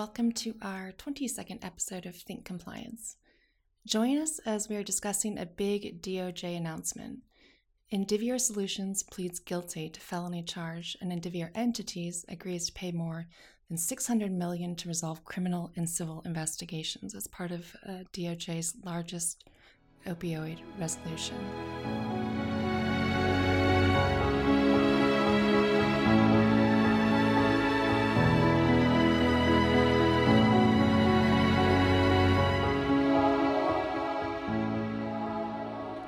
Welcome to our 22nd episode of Think Compliance. Join us as we are discussing a big DOJ announcement. Indivior Solutions pleads guilty to felony charge, and Indivior Entities agrees to pay more than 600 million to resolve criminal and civil investigations as part of uh, DOJ's largest opioid resolution.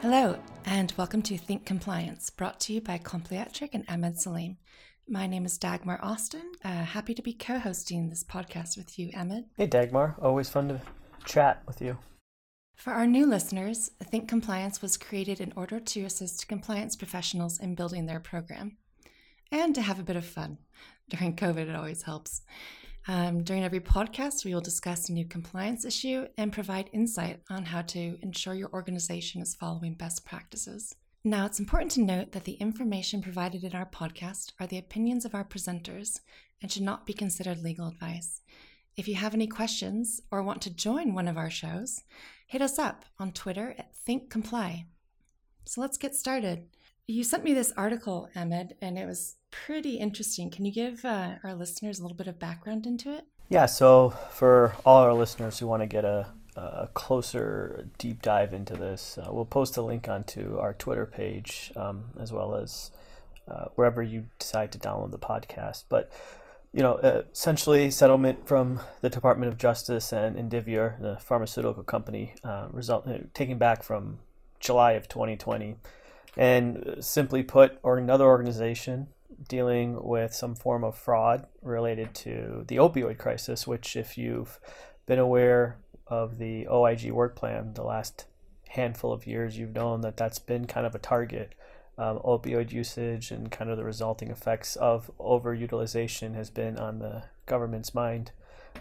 Hello, and welcome to Think Compliance, brought to you by Compliatric and Ahmed Salim. My name is Dagmar Austin. Uh, happy to be co hosting this podcast with you, Ahmed. Hey, Dagmar. Always fun to chat with you. For our new listeners, Think Compliance was created in order to assist compliance professionals in building their program and to have a bit of fun. During COVID, it always helps. Um, during every podcast, we will discuss a new compliance issue and provide insight on how to ensure your organization is following best practices. Now, it's important to note that the information provided in our podcast are the opinions of our presenters and should not be considered legal advice. If you have any questions or want to join one of our shows, hit us up on Twitter at ThinkComply. So let's get started. You sent me this article, Ahmed, and it was pretty interesting. Can you give uh, our listeners a little bit of background into it? Yeah, so for all our listeners who want to get a a closer deep dive into this, uh, we'll post a link onto our Twitter page um, as well as uh, wherever you decide to download the podcast. But you know, essentially, settlement from the Department of Justice and Indivior, the pharmaceutical company, uh, result taking back from July of 2020, and simply put, or another organization dealing with some form of fraud related to the opioid crisis, which, if you've been aware of the OIG work plan the last handful of years, you've known that that's been kind of a target. Um, opioid usage and kind of the resulting effects of overutilization has been on the government's mind.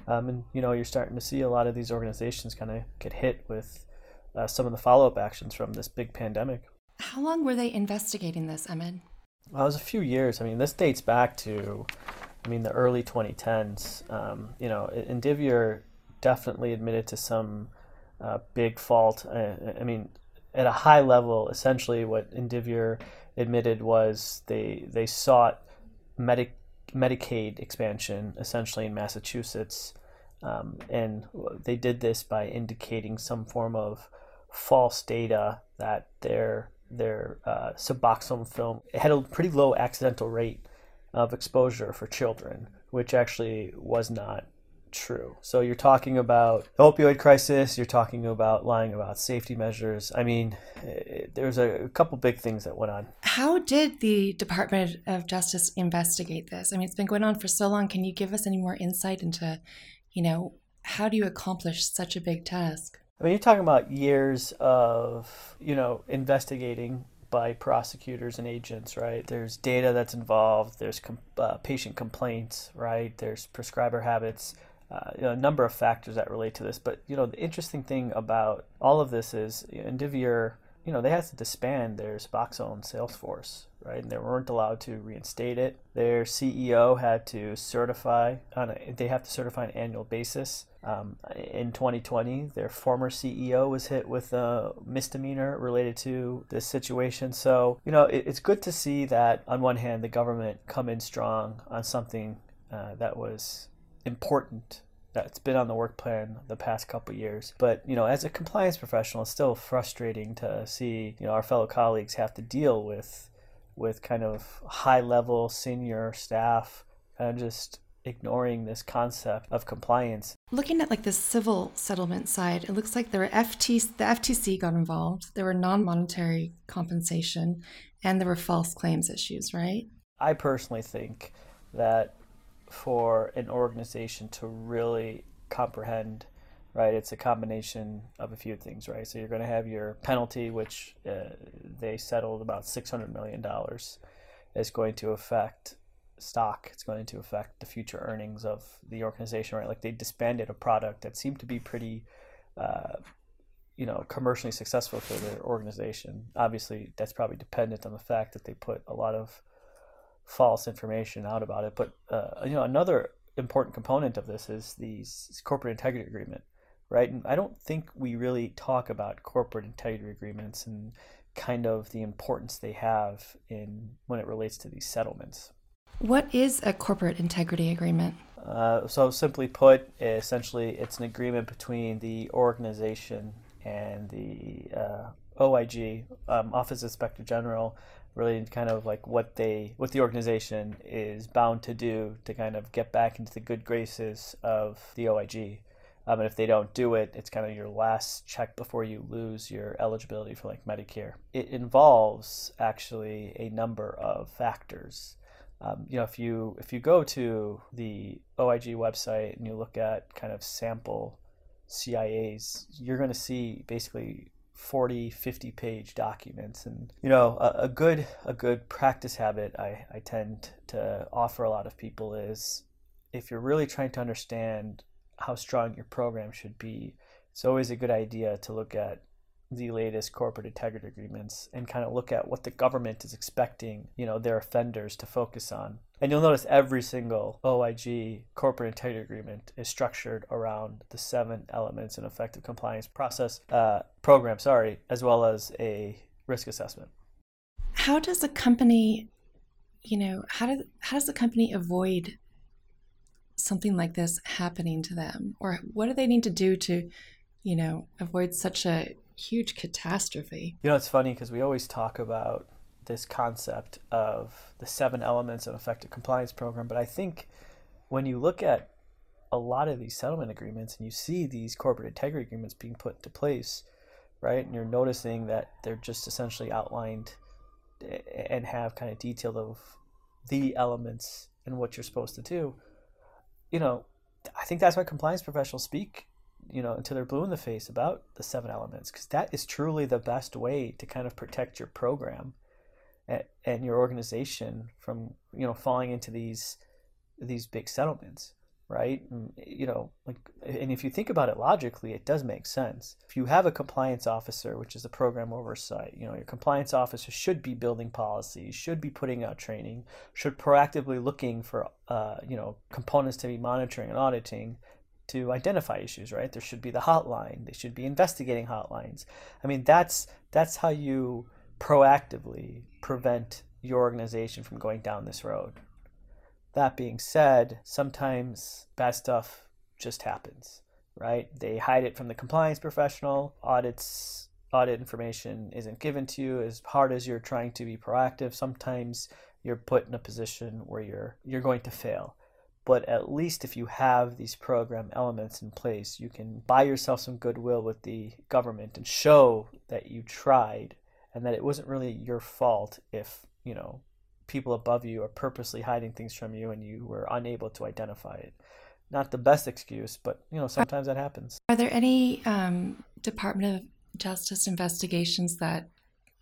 Um, and you know, you're starting to see a lot of these organizations kind of get hit with uh, some of the follow up actions from this big pandemic. How long were they investigating this, Ahmed? Well, it was a few years. I mean, this dates back to, I mean, the early 2010s. Um, you know, Indivior definitely admitted to some uh, big fault. I, I, mean, at a high level, essentially what Indivior admitted was they they sought Medi- Medicaid expansion, essentially in Massachusetts, um, and they did this by indicating some form of false data that their their uh, Suboxone film had a pretty low accidental rate of exposure for children, which actually was not true. So you're talking about the opioid crisis, you're talking about lying about safety measures. I mean, eh, there's a couple big things that went on. How did the Department of Justice investigate this? I mean, it's been going on for so long. Can you give us any more insight into, you know, how do you accomplish such a big task? I mean, you're talking about years of, you know, investigating by prosecutors and agents, right? There's data that's involved, there's com- uh, patient complaints, right? There's prescriber habits uh, you know, a number of factors that relate to this. But you know, the interesting thing about all of this is you know, you know, they had to disband their Suboxone sales force, right? And they weren't allowed to reinstate it. Their CEO had to certify on a, they have to certify on an annual basis. Um, in 2020, their former CEO was hit with a misdemeanor related to this situation. So, you know, it, it's good to see that on one hand, the government come in strong on something uh, that was important that's been on the work plan the past couple years. But you know, as a compliance professional, it's still frustrating to see you know our fellow colleagues have to deal with with kind of high level senior staff kind of just ignoring this concept of compliance. Looking at like the civil settlement side, it looks like there were FT, the FTC got involved. There were non-monetary compensation, and there were false claims issues, right? I personally think that for an organization to really comprehend right? It's a combination of a few things right? So you're going to have your penalty which uh, they settled about 600 million dollars is going to affect stock it's going to affect the future earnings of the organization right? Like they disbanded a product that seemed to be pretty uh, you know commercially successful for their organization. Obviously that's probably dependent on the fact that they put a lot of false information out about it. But uh, you know, another important component of this is the corporate integrity agreement, right? And I don't think we really talk about corporate integrity agreements and kind of the importance they have in when it relates to these settlements. What is a corporate integrity agreement? Uh, so simply put, essentially, it's an agreement between the organization and the uh, OIG, um, Office Inspector General, relating to kind of like what they, what the organization is bound to do to kind of get back into the good graces of the OIG. Um, and if they don't do it, it's kind of your last check before you lose your eligibility for like Medicare. It involves actually a number of factors. Um, you know, if you if you go to the OIG website and you look at kind of sample CIAs, you're going to see basically 40, 50 page documents. And you know, a, a good a good practice habit I, I tend to offer a lot of people is if you're really trying to understand how strong your program should be, it's always a good idea to look at the latest corporate integrity agreements and kind of look at what the government is expecting, you know, their offenders to focus on. And you'll notice every single OIG corporate integrity agreement is structured around the seven elements in effective compliance process uh, program, sorry, as well as a risk assessment. How does a company, you know, how does how does the company avoid something like this happening to them or what do they need to do to you know avoid such a huge catastrophe. You know it's funny because we always talk about this concept of the seven elements of an effective compliance program but i think when you look at a lot of these settlement agreements and you see these corporate integrity agreements being put into place right and you're noticing that they're just essentially outlined eh, and have kind of detail of the elements and what you're supposed to do you know, I think that's why compliance professionals speak, you know, until they're blue in the face about the seven elements, because that is truly the best way to kind of protect your program and, and your organization from, you know, falling into these these big settlements right? And, you know, like, and if you think about it logically, it does make sense. If you have a compliance officer, which is a program oversight, you know, your compliance officer should be building policies, should be putting out training, should proactively looking for, uh, you know, components to be monitoring and auditing to identify issues, right? There should be the hotline. They should be investigating hotlines. I mean, that's that's how you proactively prevent your organization from going down this road. That being said, sometimes bad stuff just happens, right? They hide it from the compliance professional. Audits audit information isn't given to you as hard as you're trying to be proactive. Sometimes you're put in a position where you're you're going to fail. But at least if you have these program elements in place, you can buy yourself some goodwill with the government and show that you tried and that it wasn't really your fault if, you know, people above you are purposely hiding things from you and you were unable to identify it. Not the best excuse, but you know sometimes that happens. Are there any um, Department of Justice investigations that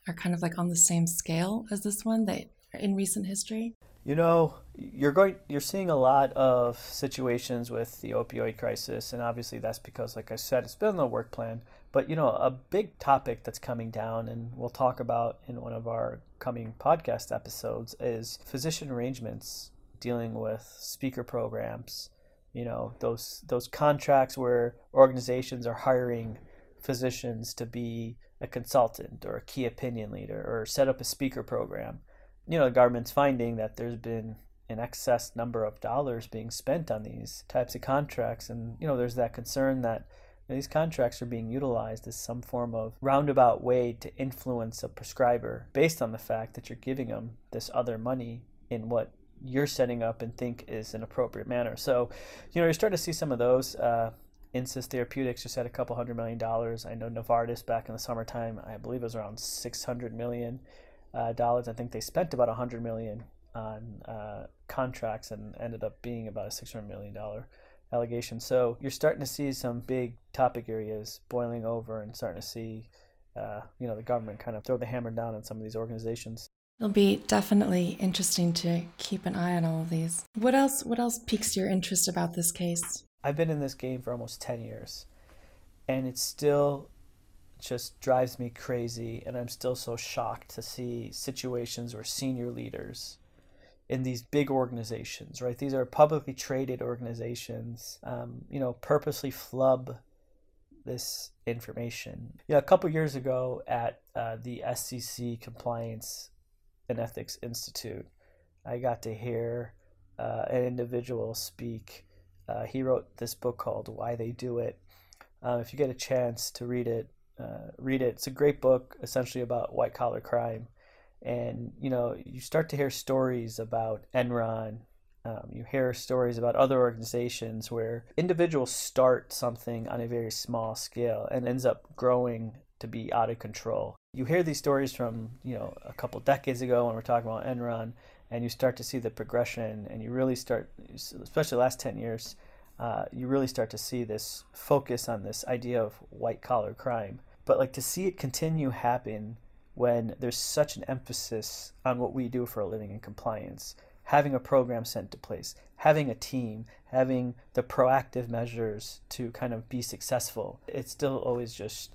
are kind of like on the same scale as this one that in recent history? You know, you're going you're seeing a lot of situations with the opioid crisis and obviously that's because like I said it's been in the work plan but you know, a big topic that's coming down, and we'll talk about in one of our coming podcast episodes, is physician arrangements dealing with speaker programs. You know, those those contracts where organizations are hiring physicians to be a consultant or a key opinion leader or set up a speaker program. You know, the government's finding that there's been an excess number of dollars being spent on these types of contracts, and you know, there's that concern that these contracts are being utilized as some form of roundabout way to influence a prescriber based on the fact that you're giving them this other money in what you're setting up and think is an appropriate manner. So, you know, you're starting to see some of those. Uh, Insys Therapeutics just had a couple hundred million dollars. I know Novartis back in the summertime, I believe it was around 600 million uh, dollars. I think they spent about 100 million on uh, contracts and ended up being about a 600 million dollar allegation. So you're starting to see some big topic areas boiling over and starting to see, uh, you know, the government kind of throw the hammer down on some of these organizations. It'll be definitely interesting to keep an eye on all of these. What else? What else piques your interest about this case? I've been in this game for almost ten years, and it still just drives me crazy. And I'm still so shocked to see situations where senior leaders in these big organizations, right? These are publicly traded organizations, um, you know, purposely flub this information. Know, a couple years ago at uh, the SEC Compliance and Ethics Institute, I got to hear uh, an individual speak. Uh, he wrote this book called Why They Do It. Uh, if you get a chance to read it, uh, read it. It's a great book, essentially about white collar crime. And you know, you start to hear stories about Enron. Um, you hear stories about other organizations where individuals start something on a very small scale and ends up growing to be out of control. You hear these stories from you know a couple decades ago when we're talking about Enron, and you start to see the progression, and you really start, especially the last ten years, uh, you really start to see this focus on this idea of white collar crime. But like to see it continue happen when there's such an emphasis on what we do for a living in compliance, having a program sent to place, having a team, having the proactive measures to kind of be successful, it still always just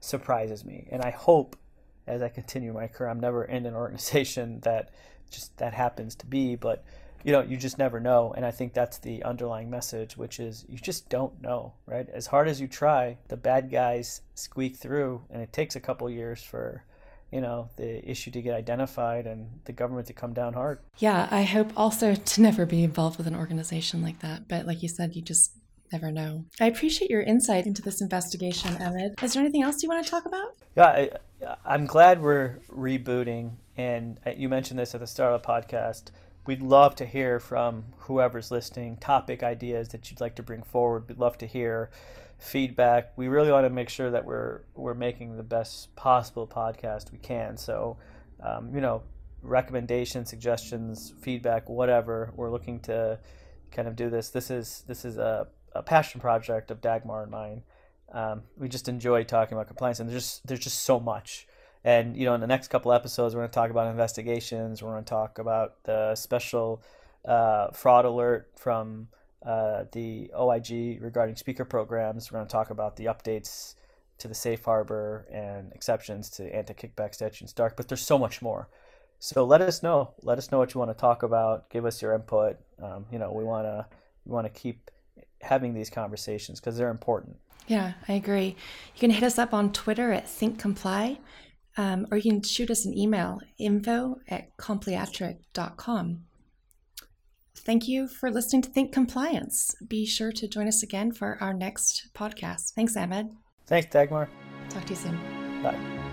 surprises me. And I hope as I continue my career, I'm never in an organization that just that happens to be, but you know, you just never know. And I think that's the underlying message, which is you just don't know, right? As hard as you try, the bad guys squeak through, and it takes a couple years for you know the issue to get identified and the government to come down hard. Yeah i hope also to never be involved with an organization like that but like you said you just never know. I appreciate your insight into this investigation Ahmed. Is there anything else you want to talk about? Yeah I, i'm glad we're rebooting and uh, you mentioned this at the start of the podcast we'd love to hear from whoever's listening topic ideas that you'd like to bring forward we'd love to hear feedback. We really want to make sure that we're we're making the best possible podcast we can. So, um, you know, recommendations, suggestions, feedback, whatever. We're looking to kind of do this. This is this is a, a passion project of Dagmar and mine. Um, we just enjoy talking about compliance, and there's just there's just so much. And you know, in the next couple episodes, we're going to talk about investigations. We're going to talk about the special uh, fraud alert from uh, the OIG regarding speaker programs. We're going to talk about the updates to the safe harbor and exceptions to anti-kickback statutes Stark, but there's so much more. So let us know. Let us know what you want to talk about. Give us your input. Um, you know, we want to we want to keep having these conversations because they're important. Yeah, I agree. You can hit us up on Twitter at thinkcomply, um, or you can shoot us an email info at compliatric.com. Thank you for listening to Think Compliance. Be sure to join us again for our next podcast. Thanks, Ahmed. Thanks, Dagmar. Talk to you soon. Bye.